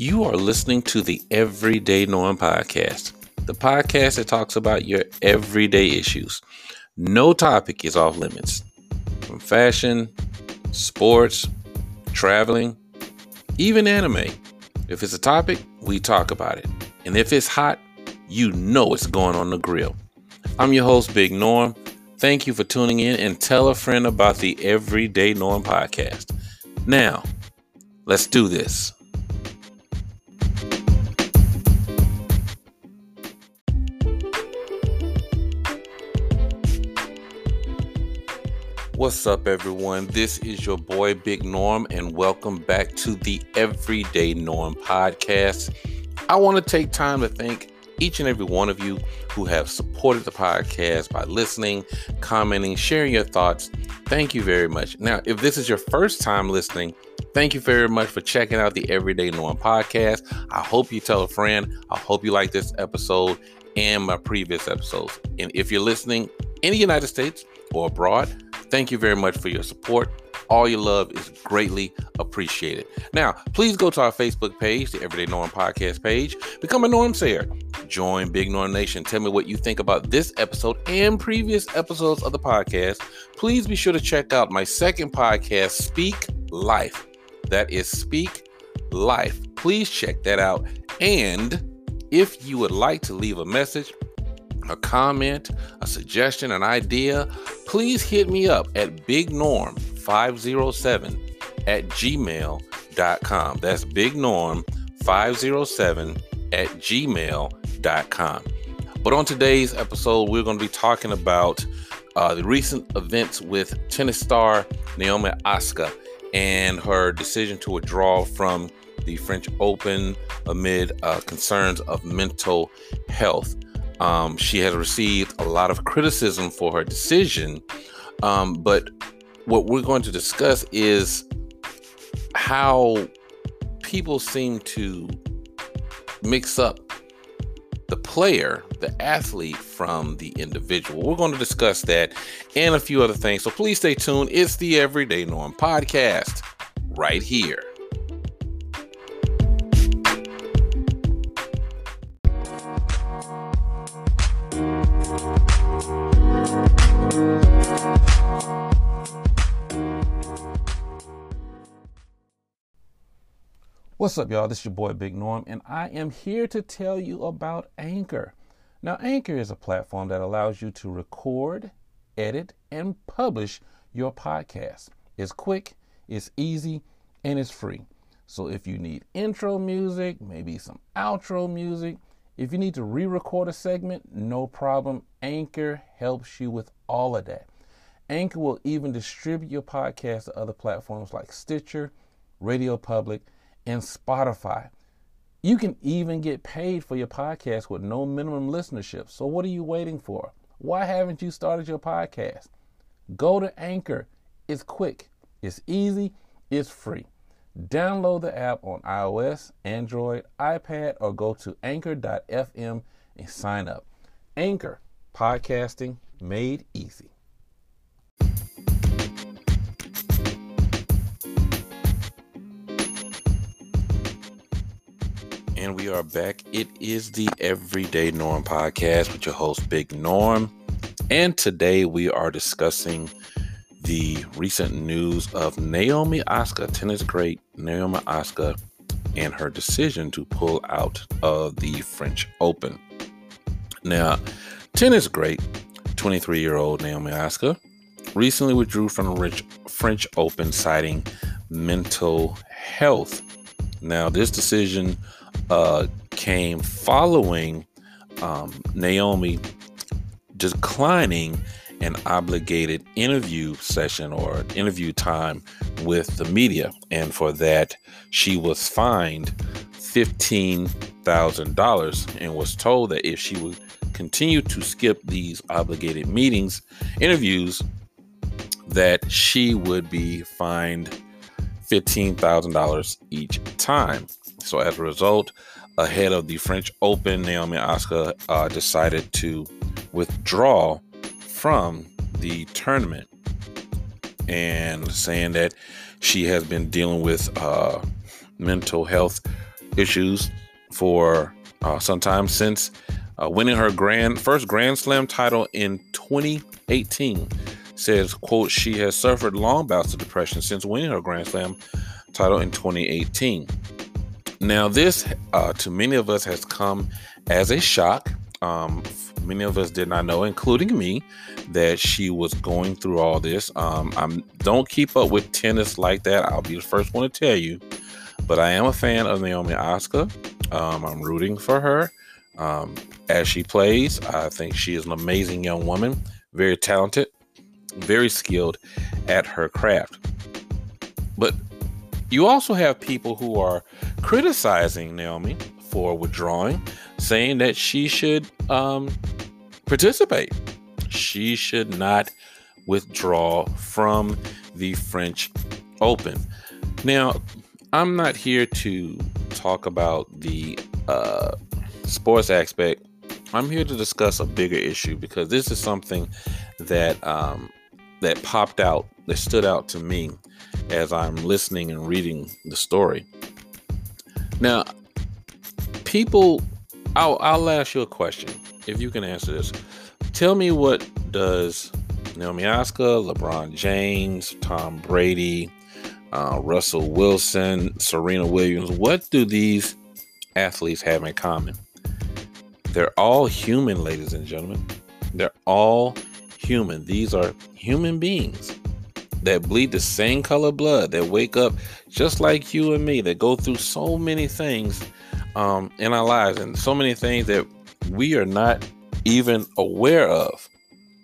You are listening to the Everyday Norm podcast, the podcast that talks about your everyday issues. No topic is off limits. From fashion, sports, traveling, even anime. If it's a topic, we talk about it. And if it's hot, you know it's going on the grill. I'm your host, Big Norm. Thank you for tuning in and tell a friend about the Everyday Norm podcast. Now, let's do this. What's up, everyone? This is your boy, Big Norm, and welcome back to the Everyday Norm podcast. I want to take time to thank each and every one of you who have supported the podcast by listening, commenting, sharing your thoughts. Thank you very much. Now, if this is your first time listening, thank you very much for checking out the Everyday Norm podcast. I hope you tell a friend. I hope you like this episode and my previous episodes. And if you're listening in the United States or abroad, Thank you very much for your support. All your love is greatly appreciated. Now, please go to our Facebook page, the Everyday Norm Podcast page. Become a Norm Sayer. Join Big Norm Nation. Tell me what you think about this episode and previous episodes of the podcast. Please be sure to check out my second podcast, Speak Life. That is Speak Life. Please check that out. And if you would like to leave a message, a comment, a suggestion, an idea, please hit me up at bignorm507 at gmail.com. That's bignorm507 at gmail.com. But on today's episode, we're going to be talking about uh, the recent events with tennis star Naomi Osaka and her decision to withdraw from the French Open amid uh, concerns of mental health. Um, she has received a lot of criticism for her decision, um, but what we're going to discuss is how people seem to mix up the player, the athlete from the individual. We're going to discuss that and a few other things. So please stay tuned. It's the Everyday Norm podcast right here. What's up, y'all? This is your boy Big Norm, and I am here to tell you about Anchor. Now, Anchor is a platform that allows you to record, edit, and publish your podcast. It's quick, it's easy, and it's free. So, if you need intro music, maybe some outro music, if you need to re record a segment, no problem. Anchor helps you with all of that. Anchor will even distribute your podcast to other platforms like Stitcher, Radio Public, and Spotify. You can even get paid for your podcast with no minimum listenership. So, what are you waiting for? Why haven't you started your podcast? Go to Anchor. It's quick, it's easy, it's free. Download the app on iOS, Android, iPad, or go to anchor.fm and sign up. Anchor, podcasting made easy. And we are back. It is the Everyday Norm podcast with your host, Big Norm. And today we are discussing the recent news of Naomi Osaka, tennis great Naomi Osaka, and her decision to pull out of the French Open. Now, tennis great 23 year old Naomi Osaka recently withdrew from the French Open, citing mental health. Now, this decision uh, came following um, Naomi declining an obligated interview session or interview time with the media. And for that, she was fined $15,000 and was told that if she would continue to skip these obligated meetings, interviews, that she would be fined $15,000 each time. So as a result, ahead of the French Open, Naomi Osaka uh, decided to withdraw from the tournament and saying that she has been dealing with uh, mental health issues for uh, some time since uh, winning her grand first Grand Slam title in 2018. Says, quote, she has suffered long bouts of depression since winning her Grand Slam title in 2018. Now, this uh, to many of us has come as a shock. Um, many of us did not know, including me, that she was going through all this. Um, I don't keep up with tennis like that. I'll be the first one to tell you, but I am a fan of Naomi Osaka. Um, I'm rooting for her um, as she plays. I think she is an amazing young woman, very talented, very skilled at her craft. But you also have people who are criticizing Naomi for withdrawing, saying that she should um, participate. She should not withdraw from the French Open. Now, I'm not here to talk about the uh, sports aspect. I'm here to discuss a bigger issue because this is something that um, that popped out, that stood out to me as I'm listening and reading the story. Now, people, I'll, I'll ask you a question. If you can answer this, tell me what does Naomi Osaka, LeBron James, Tom Brady, uh, Russell Wilson, Serena Williams, what do these athletes have in common? They're all human, ladies and gentlemen. They're all human. These are human beings that bleed the same color blood, that wake up just like you and me, that go through so many things um, in our lives and so many things that we are not even aware of.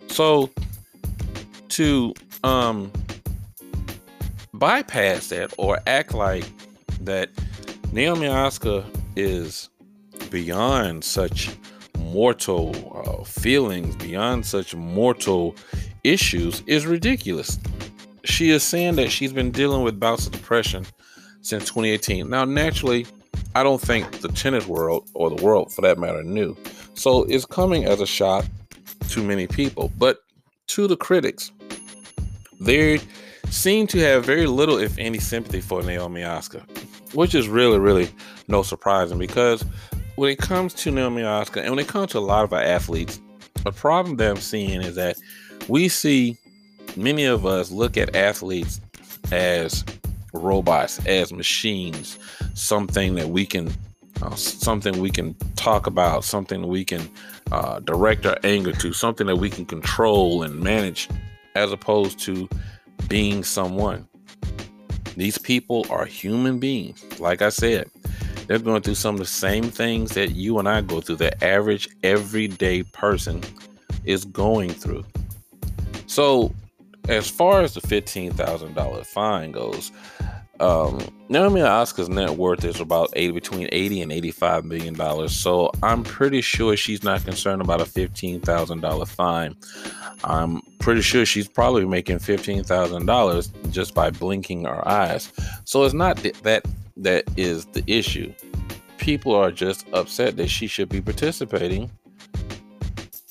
So to um, bypass that or act like that Naomi Osaka is beyond such mortal uh, feelings, beyond such mortal issues is ridiculous she is saying that she's been dealing with bouts of depression since 2018. Now, naturally, I don't think the tennis world, or the world for that matter, knew. So it's coming as a shock to many people. But to the critics, they seem to have very little, if any, sympathy for Naomi Osaka, which is really, really no surprising because when it comes to Naomi Osaka and when it comes to a lot of our athletes, the problem that I'm seeing is that we see many of us look at athletes as robots, as machines, something that we can, uh, something we can talk about, something we can uh, direct our anger to, something that we can control and manage, as opposed to being someone. These people are human beings. Like I said, they're going through some of the same things that you and I go through, the average everyday person is going through. So as far as the $15,000 fine goes, um, Naomi Osaka's net worth is about 80, between 80 and 85 million dollars. So I'm pretty sure she's not concerned about a $15,000 fine. I'm pretty sure she's probably making $15,000 just by blinking her eyes. So it's not that that is the issue. People are just upset that she should be participating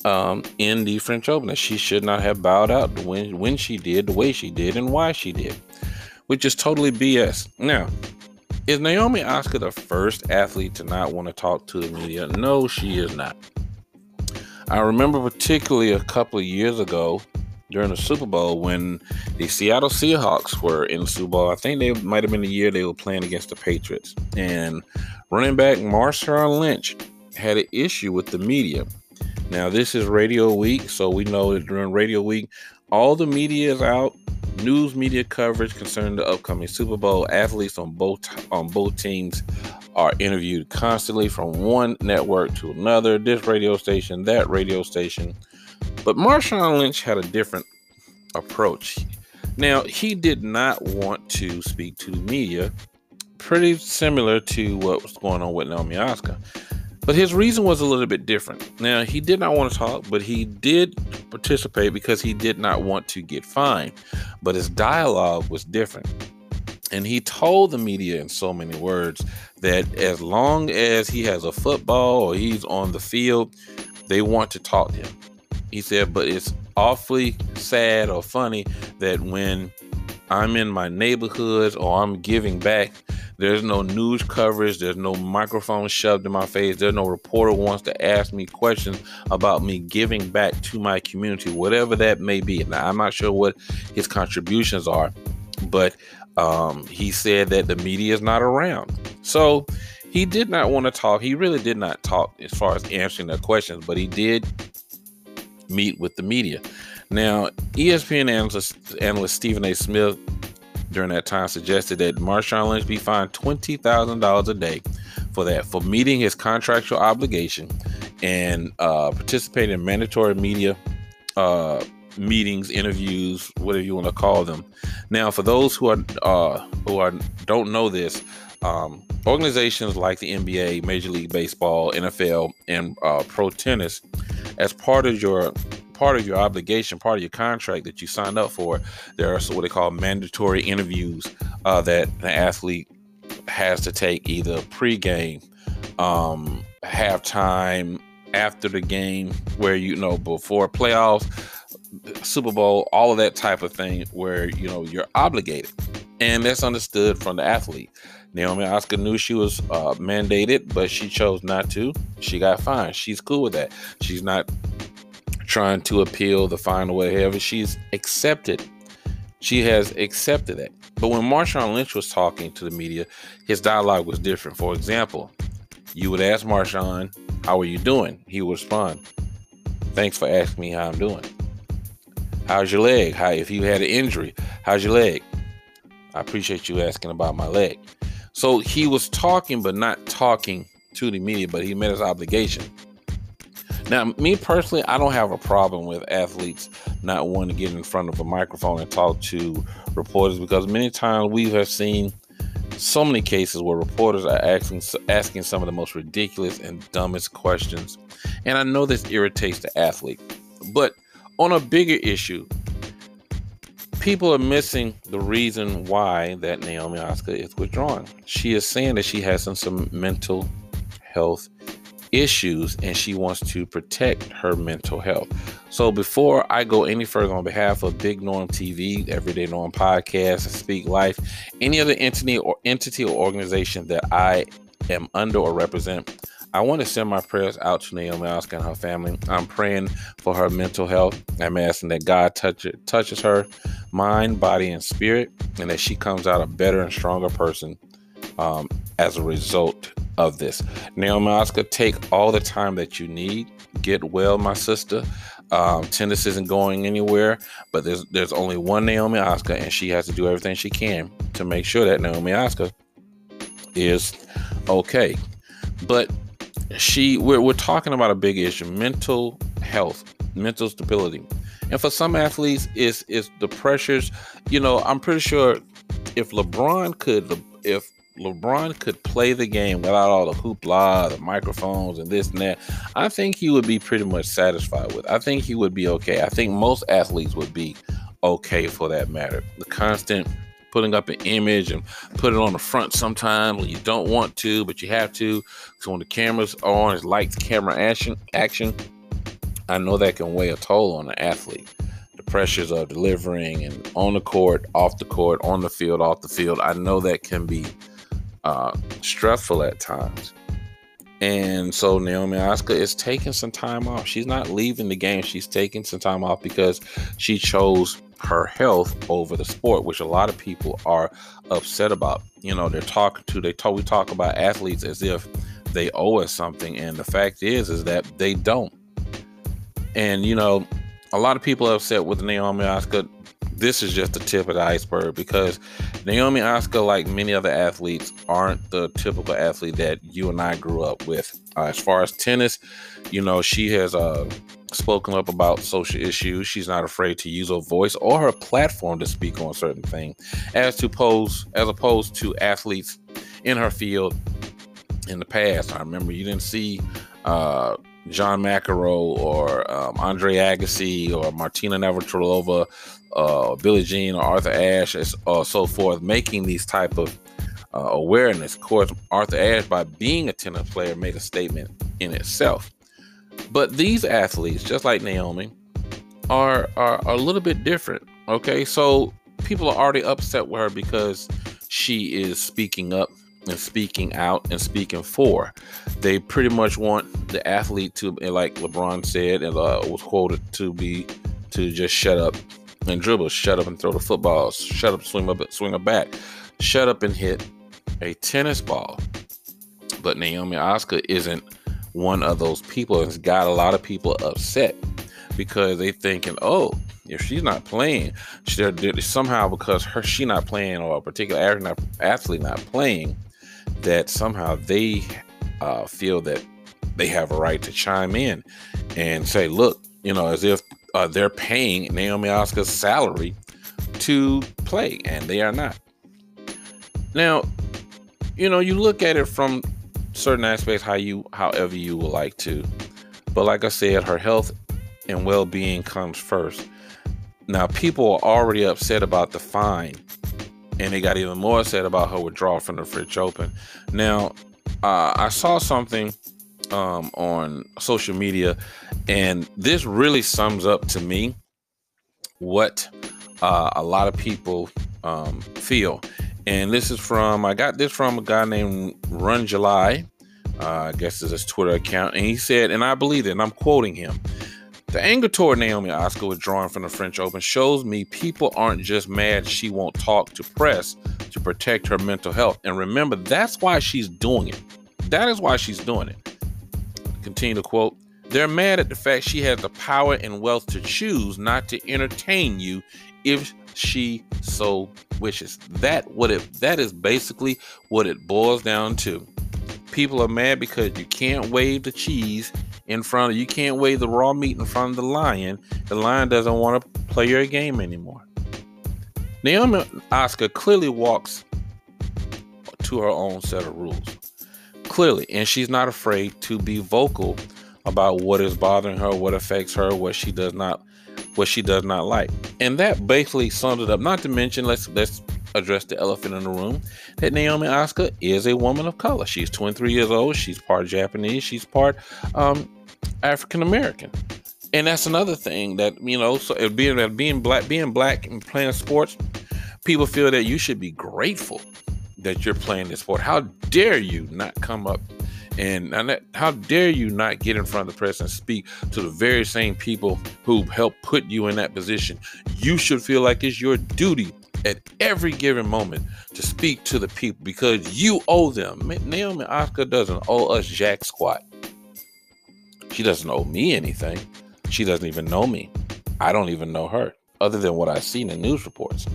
um, in the French Open she should not have bowed out when when she did, the way she did, and why she did, which is totally BS. Now, is Naomi Osaka the first athlete to not want to talk to the media? No, she is not. I remember particularly a couple of years ago during the Super Bowl when the Seattle Seahawks were in the Super Bowl. I think they might have been the year they were playing against the Patriots. And running back Marshawn Lynch had an issue with the media now, this is Radio Week, so we know that during Radio Week, all the media is out. News media coverage concerning the upcoming Super Bowl. Athletes on both on both teams are interviewed constantly from one network to another. This radio station, that radio station. But Marshawn Lynch had a different approach. Now, he did not want to speak to media, pretty similar to what was going on with Naomi Osaka. But his reason was a little bit different. Now, he did not want to talk, but he did participate because he did not want to get fined. But his dialogue was different. And he told the media in so many words that as long as he has a football or he's on the field, they want to talk to him. He said, but it's awfully sad or funny that when I'm in my neighborhoods or I'm giving back, There's no news coverage. There's no microphone shoved in my face. There's no reporter wants to ask me questions about me giving back to my community, whatever that may be. Now, I'm not sure what his contributions are, but um, he said that the media is not around. So he did not want to talk. He really did not talk as far as answering the questions, but he did meet with the media. Now, ESPN analyst, analyst Stephen A. Smith during that time suggested that Marshawn Lynch be fined $20,000 a day for that, for meeting his contractual obligation and uh, participating in mandatory media uh, meetings, interviews, whatever you want to call them. Now, for those who are uh, who are don't know this, um, organizations like the NBA, Major League Baseball, NFL, and uh, pro tennis, as part of your part of your obligation, part of your contract that you signed up for, there are what they call mandatory interviews uh, that the athlete has to take either pregame, um, halftime, after the game, where you know before playoffs, Super Bowl, all of that type of thing, where you know you're obligated, and that's understood from the athlete. Naomi Osaka knew she was uh, mandated, but she chose not to. She got fined. She's cool with that. She's not trying to appeal the final, or whatever. She's accepted. She has accepted that. But when Marshawn Lynch was talking to the media, his dialogue was different. For example, you would ask Marshawn, How are you doing? He would respond, Thanks for asking me how I'm doing. How's your leg? How if you had an injury, how's your leg? I appreciate you asking about my leg. So he was talking, but not talking to the media, but he met his obligation. Now, me personally, I don't have a problem with athletes not wanting to get in front of a microphone and talk to reporters because many times we have seen so many cases where reporters are asking asking some of the most ridiculous and dumbest questions. And I know this irritates the athlete. But on a bigger issue, people are missing the reason why that Naomi Osaka is withdrawing. She is saying that she has some, some mental health issues and she wants to protect her mental health. So before I go any further on behalf of Big Norm TV, Everyday Norm Podcast, Speak Life, any other entity or entity or organization that I am under or represent, I want to send my prayers out to Naomi Osaka and her family. I'm praying for her mental health. I'm asking that God touch it, touches her mind, body, and spirit, and that she comes out a better and stronger person um, as a result of this. Naomi Osaka, take all the time that you need. Get well, my sister. Um, tennis isn't going anywhere, but there's there's only one Naomi Osaka, and she has to do everything she can to make sure that Naomi Osaka is okay. But she we're, we're talking about a big issue mental health mental stability and for some athletes is is the pressures you know i'm pretty sure if lebron could if LeBron could play the game without all the hoopla, the microphones, and this and that, I think he would be pretty much satisfied with. I think he would be okay. I think most athletes would be okay for that matter. The constant putting up an image and put it on the front sometimes when you don't want to, but you have to. So when the cameras are on, it's lights, camera action, action. I know that can weigh a toll on an athlete. The pressures of delivering and on the court, off the court, on the field, off the field. I know that can be uh, stressful at times. And so Naomi Osaka is taking some time off. She's not leaving the game. She's taking some time off because she chose her health over the sport, which a lot of people are upset about. You know, they're talking to they talk we talk about athletes as if they owe us something, and the fact is is that they don't. And you know, a lot of people are upset with Naomi Osaka this is just the tip of the iceberg because Naomi Osaka, like many other athletes, aren't the typical athlete that you and I grew up with. Uh, as far as tennis, you know, she has uh, spoken up about social issues. She's not afraid to use her voice or her platform to speak on certain things, as to pose as opposed to athletes in her field in the past. I remember you didn't see. Uh, John McEnroe or um, Andre Agassi or Martina Navratilova uh, Billie Jean or Arthur Ashe, and uh, so forth, making these type of uh, awareness. Of course, Arthur Ashe, by being a tennis player, made a statement in itself. But these athletes, just like Naomi, are, are, are a little bit different. Okay, so people are already upset with her because she is speaking up and speaking out and speaking for. They pretty much want the athlete to, like LeBron said, and uh, was quoted to be to just shut up and dribble, shut up and throw the football, shut up, swing up, swing a bat, shut up and hit a tennis ball. But Naomi Osaka isn't one of those people. It's got a lot of people upset because they thinking, oh, if she's not playing, somehow because her she not playing or a particular athlete not playing, that somehow they uh, feel that they have a right to chime in and say, look, you know, as if uh, they're paying Naomi Osaka's salary to play, and they are not. Now, you know, you look at it from certain aspects how you however you would like to. But like I said, her health and well-being comes first. Now, people are already upset about the fine, and they got even more upset about her withdrawal from the French Open. Now, uh, I saw something um, on social media, and this really sums up to me what uh, a lot of people um, feel. And this is from, I got this from a guy named Run July. Uh, I guess is his Twitter account. And he said, and I believe it, and I'm quoting him the anger toward Naomi Osaka withdrawing from the French Open shows me people aren't just mad she won't talk to press to protect her mental health. And remember, that's why she's doing it. That is why she's doing it. Continue to quote They're mad at the fact she has the power and wealth to choose not to entertain you if she so wishes. That what it that is basically what it boils down to. People are mad because you can't wave the cheese in front of you can't wave the raw meat in front of the lion. The lion doesn't want to play your game anymore. Naomi Osaka clearly walks to her own set of rules. Clearly, and she's not afraid to be vocal about what is bothering her, what affects her, what she does not what she does not like. And that basically sums it up. Not to mention, let's let's address the elephant in the room that Naomi Osaka is a woman of color. She's 23 years old. She's part Japanese. She's part um, African American. And that's another thing that you know. So being being black, being black and playing sports, people feel that you should be grateful that you're playing this sport. How dare you not come up and, and how dare you not get in front of the press and speak to the very same people who helped put you in that position? You should feel like it's your duty at every given moment to speak to the people because you owe them. Naomi Osaka doesn't owe us jack squat. She doesn't owe me anything. She doesn't even know me. I don't even know her, other than what I see in the news reports.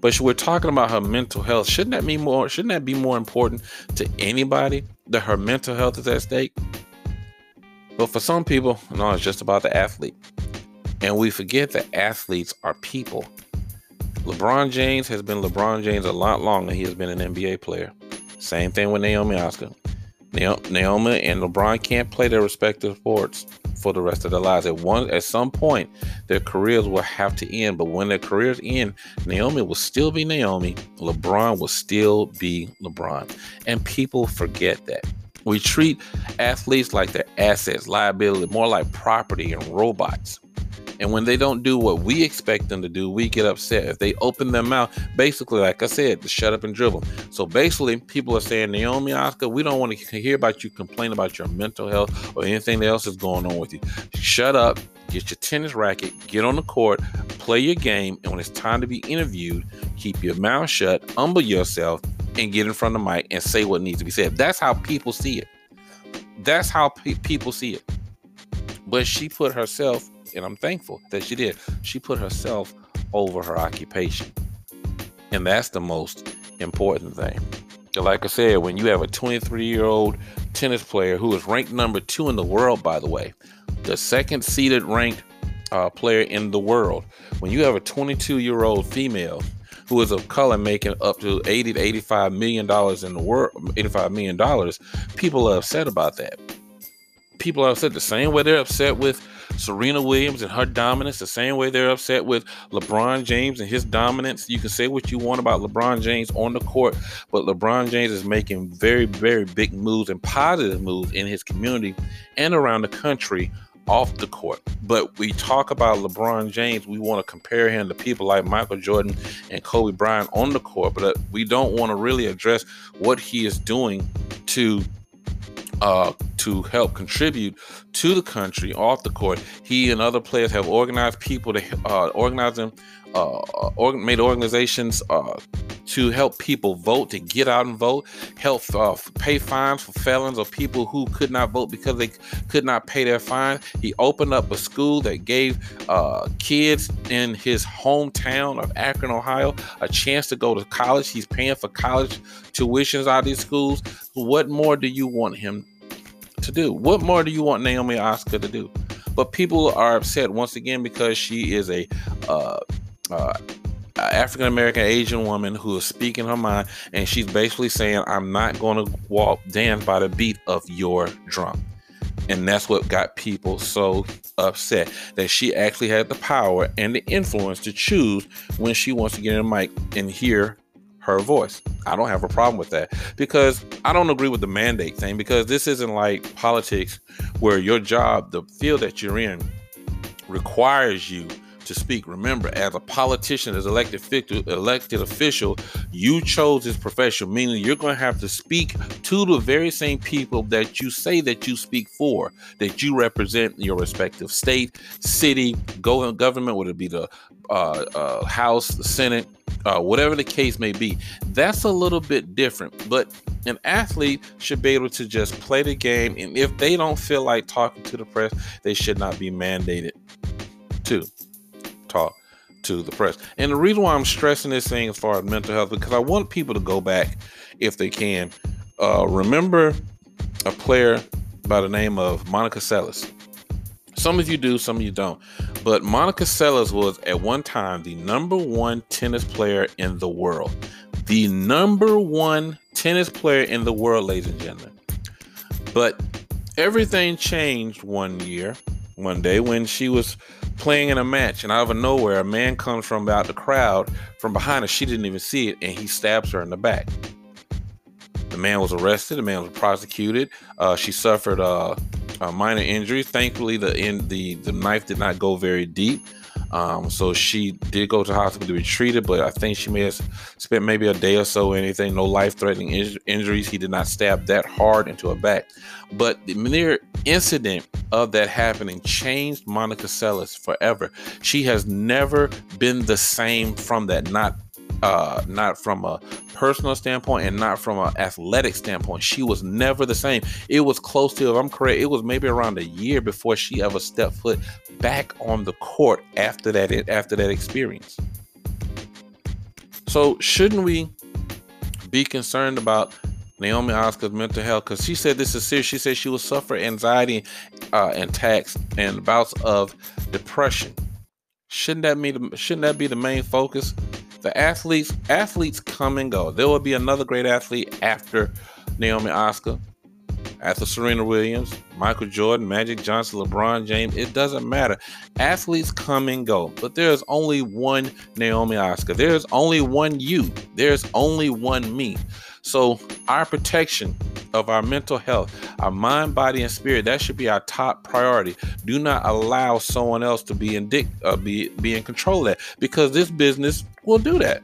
But we're talking about her mental health. Shouldn't that be more? Shouldn't that be more important to anybody that her mental health is at stake? But for some people, no, it's just about the athlete, and we forget that athletes are people. LeBron James has been LeBron James a lot longer he has been an NBA player. Same thing with Naomi Osaka. Naomi and LeBron can't play their respective sports for the rest of their lives. At one, at some point, their careers will have to end. But when their careers end, Naomi will still be Naomi. LeBron will still be LeBron, and people forget that. We treat athletes like they're assets, liability, more like property and robots. And when they don't do what we expect them to do, we get upset. If they open their mouth, basically, like I said, to shut up and dribble. So basically, people are saying, Naomi Osaka, we don't want to hear about you complain about your mental health or anything else that's going on with you. Shut up, get your tennis racket, get on the court, play your game, and when it's time to be interviewed, keep your mouth shut, humble yourself, and get in front of the mic and say what needs to be said. That's how people see it. That's how pe- people see it. But she put herself and I'm thankful that she did. She put herself over her occupation. And that's the most important thing. Like I said, when you have a 23 year old tennis player who is ranked number two in the world, by the way, the second seeded ranked uh, player in the world, when you have a 22 year old female who is of color making up to 80 to 85 million dollars in the world 85 million dollars people are upset about that people are upset the same way they're upset with Serena Williams and her dominance, the same way they're upset with LeBron James and his dominance. You can say what you want about LeBron James on the court, but LeBron James is making very, very big moves and positive moves in his community and around the country off the court. But we talk about LeBron James, we want to compare him to people like Michael Jordan and Kobe Bryant on the court, but uh, we don't want to really address what he is doing to uh, to help contribute to the country off the court. He and other players have organized people to uh, organize them, uh, org- made organizations uh, to help people vote, to get out and vote, help uh, pay fines for felons or people who could not vote because they could not pay their fines. He opened up a school that gave uh, kids in his hometown of Akron, Ohio, a chance to go to college. He's paying for college tuitions out of these schools. What more do you want him to do? What more do you want Naomi Osaka to do? But people are upset once again because she is a uh, uh, African American Asian woman who is speaking her mind, and she's basically saying, "I'm not going to walk dance by the beat of your drum." And that's what got people so upset that she actually had the power and the influence to choose when she wants to get in a mic and hear her voice. I don't have a problem with that because I don't agree with the mandate thing because this isn't like politics where your job, the field that you're in, requires you to speak. Remember, as a politician, as elected elected official, you chose this profession, meaning you're going to have to speak to the very same people that you say that you speak for, that you represent your respective state, city, government, whether it be the uh, uh, House, the Senate, uh, whatever the case may be. That's a little bit different, but an athlete should be able to just play the game, and if they don't feel like talking to the press, they should not be mandated to talk to the press. And the reason why I'm stressing this thing as far as mental health, because I want people to go back, if they can, uh, remember a player by the name of Monica Seles. Some of you do, some of you don't. But Monica Seles was at one time the number one tennis player in the world. The number one tennis player in the world, ladies and gentlemen. But everything changed one year, one day, when she was playing in a match, and out of nowhere, a man comes from out the crowd from behind her. She didn't even see it, and he stabs her in the back. The man was arrested. The man was prosecuted. Uh, she suffered uh, minor injuries. Thankfully, the in, the the knife did not go very deep. Um, so she did go to hospital to be treated, but I think she may have spent maybe a day or so. Anything, no life-threatening in- injuries. He did not stab that hard into her back. But the mere incident of that happening changed Monica Seles forever. She has never been the same from that. Not uh, not from a personal standpoint and not from an athletic standpoint. She was never the same. It was close to, if I'm correct, it was maybe around a year before she ever stepped foot back on the court after that after that experience. So shouldn't we be concerned about Naomi Osaka's mental health? Because she said this is serious. She said she will suffer anxiety uh, and attacks and bouts of depression. Shouldn't that be the, shouldn't that be the main focus? The athletes athletes come and go. There will be another great athlete after Naomi Osaka, after Serena Williams, Michael Jordan, Magic Johnson, LeBron James. It doesn't matter. Athletes come and go, but there's only one Naomi Osaka. There's only one you. There's only one me. So our protection of our mental health, our mind, body, and spirit, that should be our top priority. Do not allow someone else to be in dic- uh, be be in control of that because this business will do that.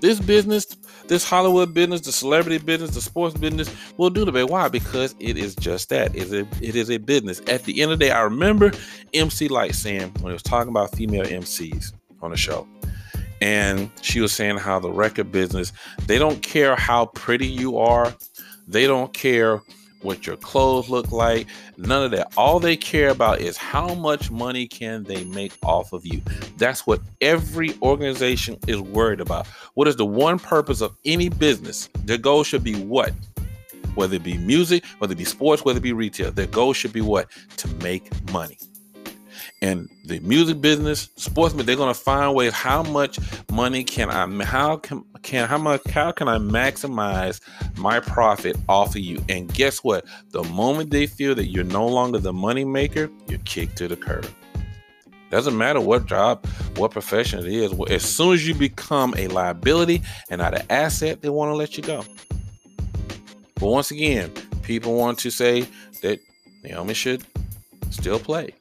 This business, this Hollywood business, the celebrity business, the sports business will do the that. Why? Because it is just that. It is a, it is a business. At the end of the day, I remember MC Lyte saying when he was talking about female MCs on the show and she was saying how the record business they don't care how pretty you are they don't care what your clothes look like. None of that. All they care about is how much money can they make off of you. That's what every organization is worried about. What is the one purpose of any business? Their goal should be what? Whether it be music whether it be sports whether it be retail their goal should be what? To make money and the music business, sportsmen, they're gonna find ways. How much money can I? How can can how much? How can I maximize my profit off of you? And guess what? The moment they feel that you're no longer the money maker, you're kicked to the curb. Doesn't matter what job, what profession it is. As soon as you become a liability and not an asset, they want to let you go. But once again, people want to say that Naomi should still play.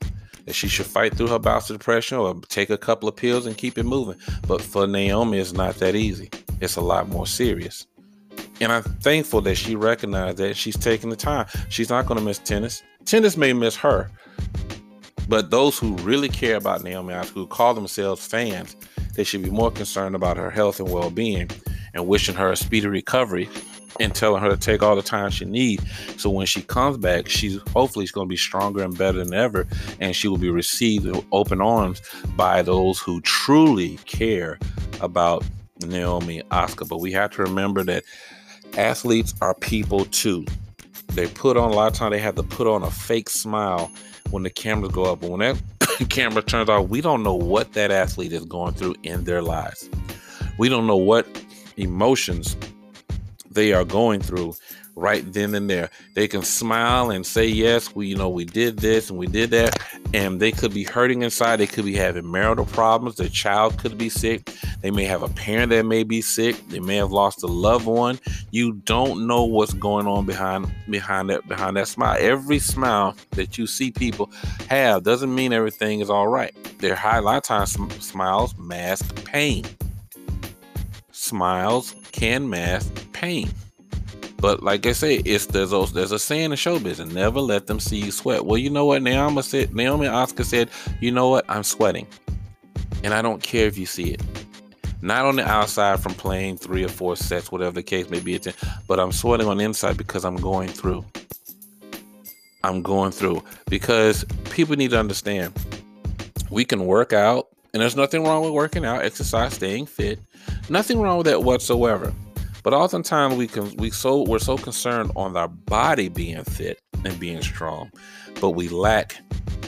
That she should fight through her bouts of depression or take a couple of pills and keep it moving. But for Naomi, it's not that easy. It's a lot more serious. And I'm thankful that she recognized that she's taking the time. She's not going to miss tennis. Tennis may miss her, but those who really care about Naomi who call themselves fans, they should be more concerned about her health and well-being and wishing her a speedy recovery and telling her to take all the time she needs. So when she comes back, she's hopefully she's going to be stronger and better than ever, and she will be received with open arms by those who truly care about Naomi Osaka. But we have to remember that athletes are people too. They put on a lot of time. They have to put on a fake smile when the cameras go up. But when that camera turns off, we don't know what that athlete is going through in their lives. We don't know what emotions they are going through right then and there. They can smile and say, Yes, we, you know, we did this and we did that. And they could be hurting inside. They could be having marital problems. Their child could be sick. They may have a parent that may be sick. They may have lost a loved one. You don't know what's going on behind behind that behind that smile. Every smile that you see people have doesn't mean everything is all right. Their high a lot of times smiles mask pain. Smiles can mask pain. But like I said, it's there's a, there's a saying in show business: never let them see you sweat. Well, you know what Naomi said. Naomi Osaka said, "You know what? I'm sweating, and I don't care if you see it. Not on the outside from playing three or four sets, whatever the case may be, but I'm sweating on the inside because I'm going through. I'm going through because people need to understand we can work out, and there's nothing wrong with working out, exercise, staying fit. Nothing wrong with that whatsoever. But oftentimes we can we so we're so concerned on our body being fit and being strong, but we lack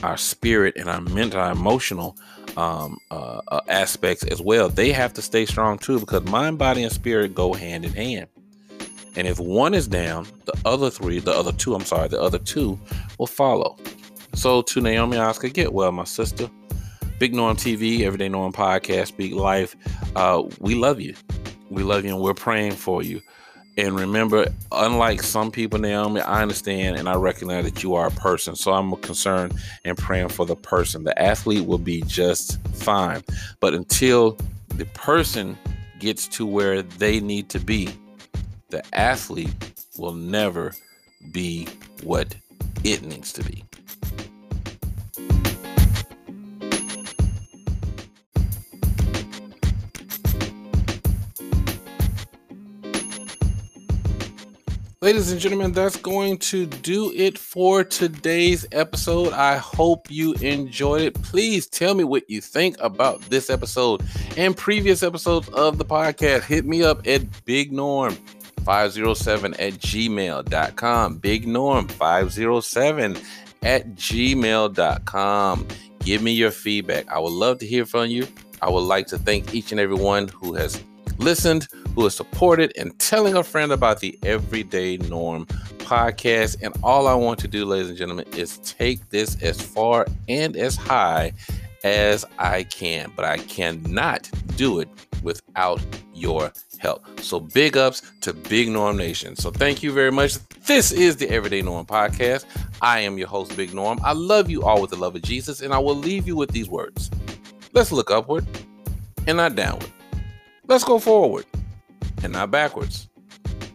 our spirit and our mental, our emotional um, uh, uh, aspects as well. They have to stay strong too because mind, body, and spirit go hand in hand. And if one is down, the other three, the other two, I'm sorry, the other two will follow. So to Naomi Osaka, get well, my sister. Big Norm TV, Everyday Norm Podcast, Speak Life. Uh, we love you. We love you and we're praying for you. And remember, unlike some people, Naomi, I understand and I recognize that you are a person. So I'm concerned and praying for the person. The athlete will be just fine. But until the person gets to where they need to be, the athlete will never be what it needs to be. Ladies and gentlemen, that's going to do it for today's episode. I hope you enjoyed it. Please tell me what you think about this episode and previous episodes of the podcast. Hit me up at Big Norm 507 at gmail.com. Big Norm 507 at gmail.com. Give me your feedback. I would love to hear from you. I would like to thank each and everyone who has listened, who has supported, and telling a friend about the Everyday Norm podcast. And all I want to do, ladies and gentlemen, is take this as far and as high as I can. But I cannot do it without your help. So big ups to Big Norm Nation. So thank you very much. This is the Everyday Norm podcast. I am your host, Big Norm. I love you all with the love of Jesus, and I will leave you with these words. Let's look upward and not downward. Let's go forward and not backwards.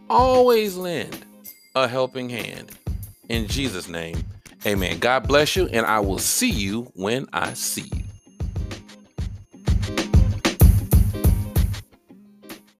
Always lend a helping hand. In Jesus' name, amen. God bless you, and I will see you when I see you.